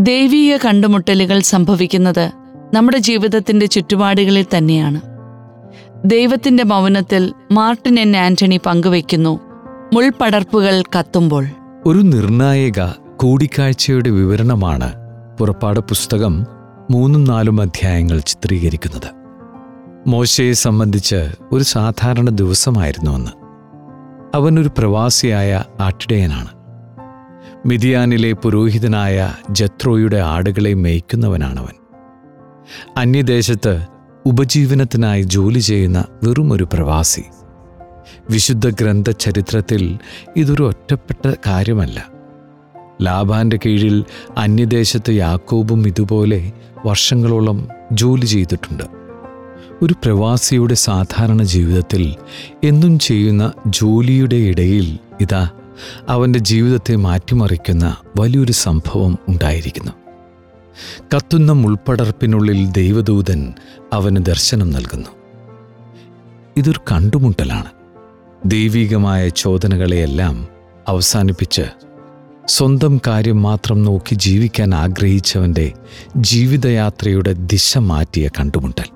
ദൈവീയ കണ്ടുമുട്ടലുകൾ സംഭവിക്കുന്നത് നമ്മുടെ ജീവിതത്തിന്റെ ചുറ്റുപാടുകളിൽ തന്നെയാണ്. ദൈവത്തിന്റെ മൗനത്തിൽ മാർട്ടിൻ എൻ ആന്റണി പങ്കുവയ്ക്കുന്നു മുൾപടർപ്പുകൾ കത്തുമ്പോൾ. ഒരു നിർണായക കൂടിക്കാഴ്ചയുടെ വിവരണമാണ് പുറപ്പാട് പുസ്തകം മൂന്നും നാലും അധ്യായങ്ങൾ ചിത്രീകരിക്കുന്നത്. മോശയെ സംബന്ധിച്ച് ഒരു സാധാരണ ദിവസമായിരുന്നു അന്ന്. അവനൊരു പ്രവാസിയായ ആട്ടിടയനാണ്. മിതിയാനിലെ പുരോഹിതനായ ജത്രോയുടെ ആടുകളെ മേയ്ക്കുന്നവനാണവൻ. അന്യദേശത്ത് ഉപജീവനത്തിനായി ജോലി ചെയ്യുന്ന വെറുമൊരു പ്രവാസി. വിശുദ്ധ ഗ്രന്ഥ ചരിത്രത്തിൽ ഇതൊരു ഒറ്റപ്പെട്ട കാര്യമല്ല. ലാബാന്റെ കീഴിൽ അന്യദേശത്ത് യാക്കോബും ഇതുപോലെ വർഷങ്ങളോളം ജോലി ചെയ്തിട്ടുണ്ട്. ഒരു പ്രവാസിയുടെ സാധാരണ ജീവിതത്തിൽ എന്നും ചെയ്യുന്ന ജോലിയുടെ ഇടയിൽ ഇതാ അവന്റെ ജീവിതത്തെ മാറ്റിമറിക്കുന്ന വലിയൊരു സംഭവം ഉണ്ടായിരിക്കുന്നു. കത്തുന്ന മുൾപ്പടർപ്പിനുള്ളിൽ ദൈവദൂതൻ അവന് ദർശനം നൽകുന്നു. ഇതൊരു കണ്ടുമുട്ടലാണ്. ദൈവികമായ ചോദനകളെയെല്ലാം അവസാനിപ്പിച്ച് സ്വന്തം കാര്യം മാത്രം നോക്കി ജീവിക്കാൻ ആഗ്രഹിച്ചവന്റെ ജീവിതയാത്രയുടെ ദിശ മാറ്റിയ കണ്ടുമുട്ടൽ.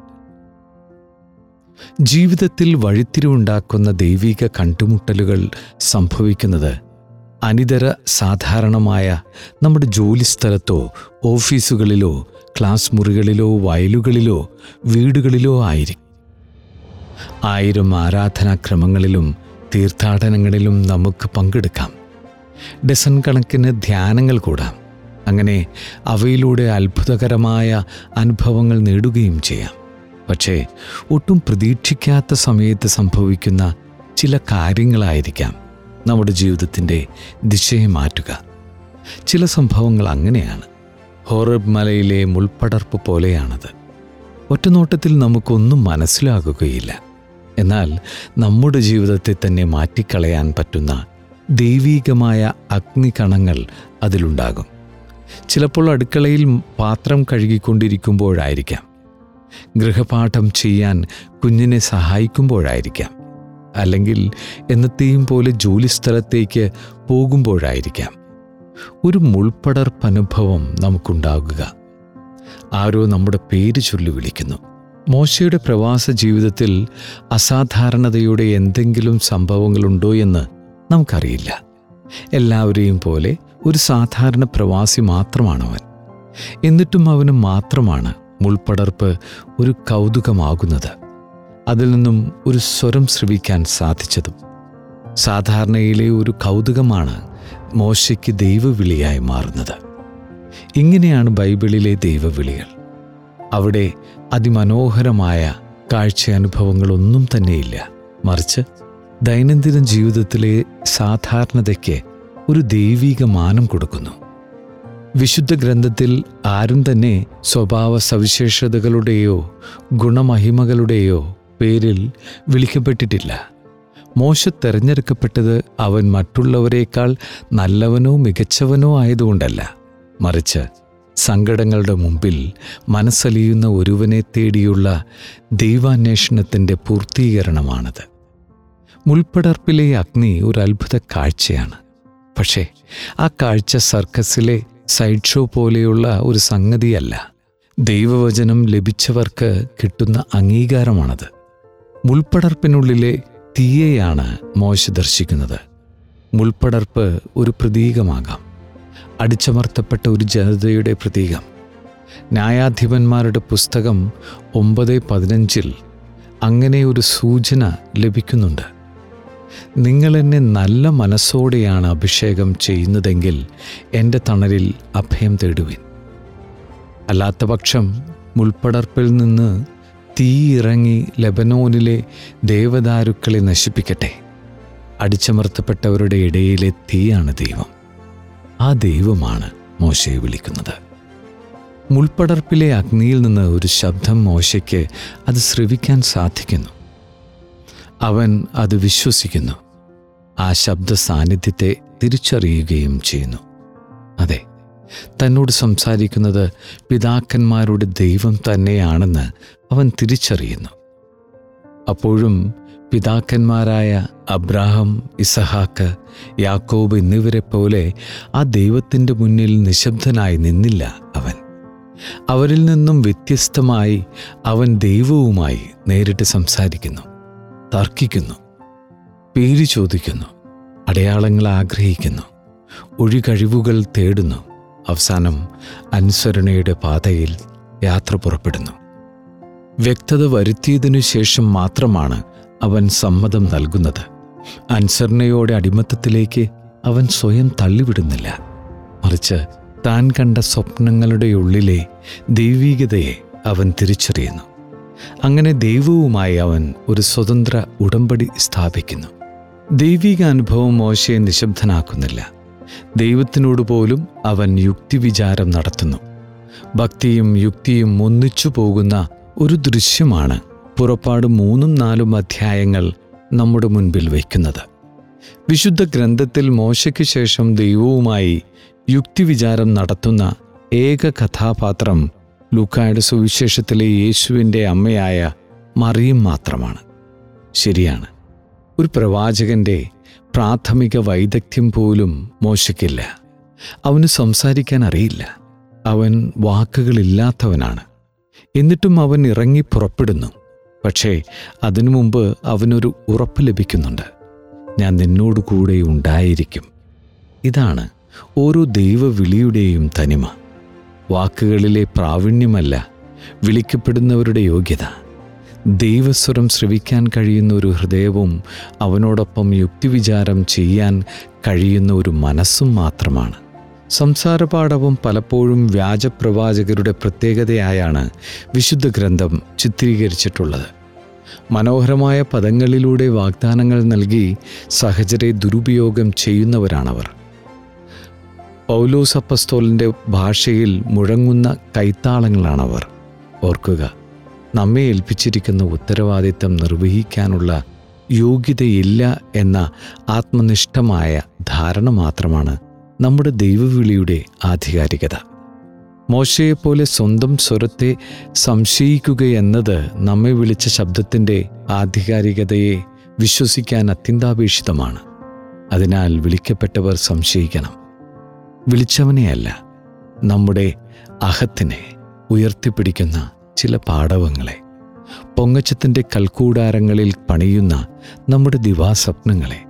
ജീവിതത്തിൽ വഴിത്തിരിവുണ്ടാക്കുന്ന ദൈവിക കണ്ടുമുട്ടലുകൾ സംഭവിക്കുന്നത് അനിതര സാധാരണമായ നമ്മുടെ ജോലിസ്ഥലത്തോ ഓഫീസുകളിലോ ക്ലാസ് മുറികളിലോ വയലുകളിലോ വീടുകളിലോ ആയിരിക്കും. ആയിരം ആരാധനാക്രമങ്ങളിലും തീർത്ഥാടനങ്ങളിലും നമുക്ക് പങ്കെടുക്കാം. ഡസൺ കണക്കിന് ധ്യാനങ്ങൾ കൂടാം. അങ്ങനെ അവയിലൂടെ അത്ഭുതകരമായ അനുഭവങ്ങൾ നേടുകയും ചെയ്യാം. പക്ഷേ ഒട്ടും പ്രതീക്ഷിക്കാത്ത സമയത്ത് സംഭവിക്കുന്ന ചില കാര്യങ്ങളായിരിക്കാം നമ്മുടെ ജീവിതത്തിന്റെ ദിശയെ മാറ്റുക. ചില സംഭവങ്ങൾ അങ്ങനെയാണ്. ഹോറബ് മലയിലെ മുൾപ്പടർപ്പ് പോലെയാണത്. ഒറ്റനോട്ടത്തിൽ നമുക്കൊന്നും മനസ്സിലാകുകയില്ല. എന്നാൽ നമ്മുടെ ജീവിതത്തെ തന്നെ മാറ്റിക്കളയാൻ പറ്റുന്ന ദൈവീകമായ അഗ്നികണങ്ങൾ അതിലുണ്ടാകും. ചിലപ്പോൾ അടുക്കളയിൽ പാത്രം കഴുകിക്കൊണ്ടിരിക്കുമ്പോഴായിരിക്കാം. ഗൃഹപാഠം ചെയ്യാൻ കുഞ്ഞിനെ സഹായിക്കുമ്പോഴായിരിക്കാം. അല്ലെങ്കിൽ എന്നത്തെയും പോലെ ജോലിസ്ഥലത്തേക്ക് പോകുമ്പോഴായിരിക്കാം. ഒരു മുൾപ്പടർപ്പനുഭവം നമുക്കുണ്ടാകുക. ആരോ നമ്മുടെ പേര് ചൊല്ലി വിളിക്കുന്നു. മോശയുടെ പ്രവാസ ജീവിതത്തിൽ അസാധാരണതയുടെ എന്തെങ്കിലും സംഭവങ്ങളുണ്ടോ എന്ന് നമുക്കറിയില്ല. എല്ലാവരെയും പോലെ ഒരു സാധാരണ പ്രവാസി മാത്രമാണ് അവൻ എന്നിട്ടും അവന് മാത്രമാണ് മുൾപ്പടർപ്പ് ഒരു കൗതുകമാകുന്നത്. അതിൽ നിന്നും ഒരു സ്വരം ശ്രവിക്കാൻ സാധിച്ചതും. സാധാരണയിലെ ഒരു കൗതുകമാണ് മോശയ്ക്ക് ദൈവവിളിയായി മാറുന്നത്. ഇങ്ങനെയാണ് ബൈബിളിലെ ദൈവവിളികൾ. അവിടെ അതിമനോഹരമായ കാഴ്ച അനുഭവങ്ങളൊന്നും തന്നെയില്ല. മറിച്ച് ദൈനംദിന ജീവിതത്തിലെ സാധാരണതയ്ക്ക് ഒരു ദൈവിക മാനം കൊടുക്കുന്നു. വിശുദ്ധ ഗ്രന്ഥത്തിൽ ആരും തന്നെ സ്വഭാവ സവിശേഷതകളുടെയോ ഗുണമഹിമകളുടെയോ പേരിൽ വിളിക്കപ്പെട്ടിട്ടില്ല. മോശ തെരഞ്ഞെടുക്കപ്പെട്ടത് അവൻ മറ്റുള്ളവരെക്കാൾ നല്ലവനോ മികച്ചവനോ ആയതുകൊണ്ടല്ല. മറിച്ച് സങ്കടങ്ങളുടെ മുമ്പിൽ മനസ്സലിയുന്ന ഒരുവനെ തേടിയുള്ള ദൈവാന്വേഷണത്തിന്റെ പൂർത്തീകരണമാണത്. മുൾപ്പടർപ്പിലെ അഗ്നി ഒരു അത്ഭുത കാഴ്ചയാണ്. പക്ഷേ ആ കാഴ്ച സർക്കസിലെ സൈഡ് ഷോ പോലെയുള്ള ഒരു സംഗതിയല്ല. ദൈവവചനം ലഭിച്ചവർക്ക് കിട്ടുന്ന അംഗീകാരമാണത്. മുൾപ്പടർപ്പിനുള്ളിലെ തീയെയാണ് മോശ ദർശിക്കുന്നത്. മുൾപ്പടർപ്പ് ഒരു പ്രതീകമാകാം. അടിച്ചമർത്തപ്പെട്ട ഒരു ജനതയുടെ പ്രതീകം. ന്യായാധിപന്മാരുടെ പുസ്തകം ഒമ്പത് പതിനഞ്ചിൽ അങ്ങനെ ഒരു സൂചന ലഭിക്കുന്നുണ്ട്. നിങ്ങൾ എന്നെ നല്ല മനസ്സോടെയാണ് അഭിഷേകം ചെയ്യുന്നതെങ്കിൽ എന്റെ തണലിൽ അഭയം തേടുവിൻ. അല്ലാത്ത പക്ഷം മുൾപ്പടർപ്പിൽ നിന്ന് തീ ഇറങ്ങി ലെബനോനിലെ ദേവദാരുക്കളെ നശിപ്പിക്കട്ടെ. അടിച്ചമർത്തപ്പെട്ടവരുടെ ഇടയിലെ തീയാണ് ദൈവം. ആ ദൈവമാണ് മോശയെ വിളിക്കുന്നത്. മുൾപ്പടർപ്പിലെ അഗ്നിയിൽ നിന്ന് ഒരു ശബ്ദം മോശയ്ക്ക് അത് ശ്രവിക്കാൻ സാധിക്കുന്നു. അവൻ അത് വിശ്വസിക്കുന്നു. ആ ശബ്ദ സാന്നിധ്യത്തെ തിരിച്ചറിയുകയും ചെയ്യുന്നു. അതെ തന്നോട് സംസാരിക്കുന്നത് പിതാക്കന്മാരുടെ ദൈവം തന്നെയാണെന്ന് അവൻ തിരിച്ചറിയുന്നു. അപ്പോഴും പിതാക്കന്മാരായ അബ്രാഹം ഇസഹാക്ക് യാക്കോബ് എന്നിവരെ പോലെ ആ ദൈവത്തിന്റെ മുന്നിൽ നിശബ്ദനായി നിന്നില്ല അവൻ. അവരിൽ നിന്നും വ്യത്യസ്തമായി അവൻ ദൈവവുമായി നേരിട്ട് സംസാരിക്കുന്നു. തർക്കിക്കുന്നു പേര് ചോദിക്കുന്നു അടയാളങ്ങൾ ആഗ്രഹിക്കുന്നു ഒഴികഴിവുകൾ തേടുന്നു. അവസാനം അനുസരണയുടെ പാതയിൽ യാത്ര പുറപ്പെടുന്നു. വ്യക്തത വരുത്തിയതിനു ശേഷം മാത്രമാണ് അവൻ സമ്മതം നൽകുന്നത്. അനുസരണയോടെ അടിമത്തത്തിലേക്ക് അവൻ സ്വയം തള്ളിവിടുന്നില്ല. മറിച്ച് താൻ കണ്ട സ്വപ്നങ്ങളുടെ ഉള്ളിലെ ദൈവീകതയെ അവൻ തിരിച്ചറിയുന്നു. അങ്ങനെ ദൈവവുമായി അവൻ ഒരു സ്വതന്ത്ര ഉടമ്പടി സ്ഥാപിക്കുന്നു. ദൈവിക അനുഭവം മോശയെ നിശബ്ദനാക്കുന്നില്ല. ദൈവത്തിനോട് പോലും അവൻ യുക്തിവിചാരം നടത്തുന്നു. ഭക്തിയും യുക്തിയും ഒന്നിച്ചു പോകുന്ന ഒരു ദൃശ്യമാണ് പുറപ്പാട് മൂന്നും നാലും അധ്യായങ്ങൾ നമ്മുടെ മുൻപിൽ വയ്ക്കുന്നത്. വിശുദ്ധ ഗ്രന്ഥത്തിൽ മോശയ്ക്ക് ശേഷം ദൈവവുമായി യുക്തിവിചാരം നടത്തുന്ന ഏക കഥാപാത്രം ലൂക്കായുടെ സുവിശേഷത്തിലെ യേശുവിന്റെ അമ്മയായ മറിയം മാത്രമാണ്. ശരിയാണ്. ഒരു പ്രവാചകന്റെ പ്രാഥമിക വൈദഗ്ധ്യം പോലും മോശിക്കില്ല അവന് സംസാരിക്കാൻ അറിയില്ല. അവൻ വാക്കുകളില്ലാത്തവനാണ്. എന്നിട്ടും അവൻ ഇറങ്ങി പുറപ്പെടുന്നു. പക്ഷേ അതിനു മുമ്പ് അവനൊരു ഉറപ്പ് ലഭിക്കുന്നുണ്ട്. ഞാൻ നിന്നോടുകൂടെ ഉണ്ടായിരിക്കും. ഇതാണ് ഓരോ ദൈവവിളിയുടെയും തനിമ. വാക്കുകളിലെ പ്രാവീണ്യമല്ല വിളിക്കപ്പെടുന്നവരുടെ യോഗ്യത. ദൈവസ്വരം ശ്രവിക്കാൻ കഴിയുന്ന ഒരു ഹൃദയവും അവനോടൊപ്പം യുക്തിവിചാരം ചെയ്യാൻ കഴിയുന്ന ഒരു മനസ്സും മാത്രമാണ്. സംസാരപാഠവും പലപ്പോഴും വ്യാജപ്രവാചകരുടെ പ്രത്യേകതയായാണ് വിശുദ്ധ ഗ്രന്ഥം ചിത്രീകരിച്ചിട്ടുള്ളത്. മനോഹരമായ പദങ്ങളിലൂടെ വാഗ്ദാനങ്ങൾ നൽകി സഹചരെ ദുരുപയോഗം ചെയ്യുന്നവരാണവർ. പൗലോസ് അപ്പസ്തോലിന്റെ ഭാഷയിൽ മുഴങ്ങുന്ന കൈത്താളങ്ങളാണവർ. ഓർക്കുക നമ്മെ ഏൽപ്പിച്ചിരിക്കുന്ന ഉത്തരവാദിത്തം നിർവഹിക്കാനുള്ള യോഗ്യതയില്ല എന്ന ആത്മനിഷ്ഠമായ ധാരണ മാത്രമാണ് നമ്മുടെ ദൈവവിളിയുടെ ആധികാരികത. മോശയെപ്പോലെ സ്വന്തം സ്വരത്തെ സംശയിക്കുകയെന്നത് നമ്മെ വിളിച്ച ശബ്ദത്തിന്റെ ആധികാരികതയെ വിശ്വസിക്കാൻ അത്യന്താപേക്ഷിതമാണ്. അതിനാൽ വിളിക്കപ്പെട്ടവർ സംശയിക്കണം. വിളിച്ചവനെയല്ല നമ്മുടെ അഹത്തിനെ ഉയർത്തിപ്പിടിക്കുന്ന ചില പാടവങ്ങളെ. പൊങ്ങച്ചത്തിന്റെ കൽക്കൂടാരങ്ങളിൽ പണിയുന്ന നമ്മുടെ ദിവാസ്വപ്നങ്ങളെ.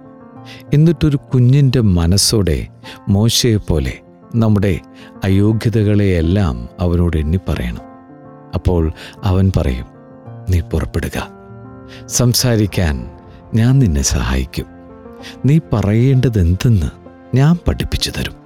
എന്നിട്ടൊരു കുഞ്ഞിന്റെ മനസ്സോടെ മോശയെപ്പോലെ നമ്മുടെ അയോഗ്യതകളെയെല്ലാം അവനോട് എണ്ണിപ്പറയണം. അപ്പോൾ അവൻ പറയും നീ പുറപ്പെടുക. സംസാരിക്കാൻ ഞാൻ നിന്നെ സഹായിക്കും. നീ പറയേണ്ടതെന്തെന്ന് ഞാൻ പഠിപ്പിച്ചു തരും.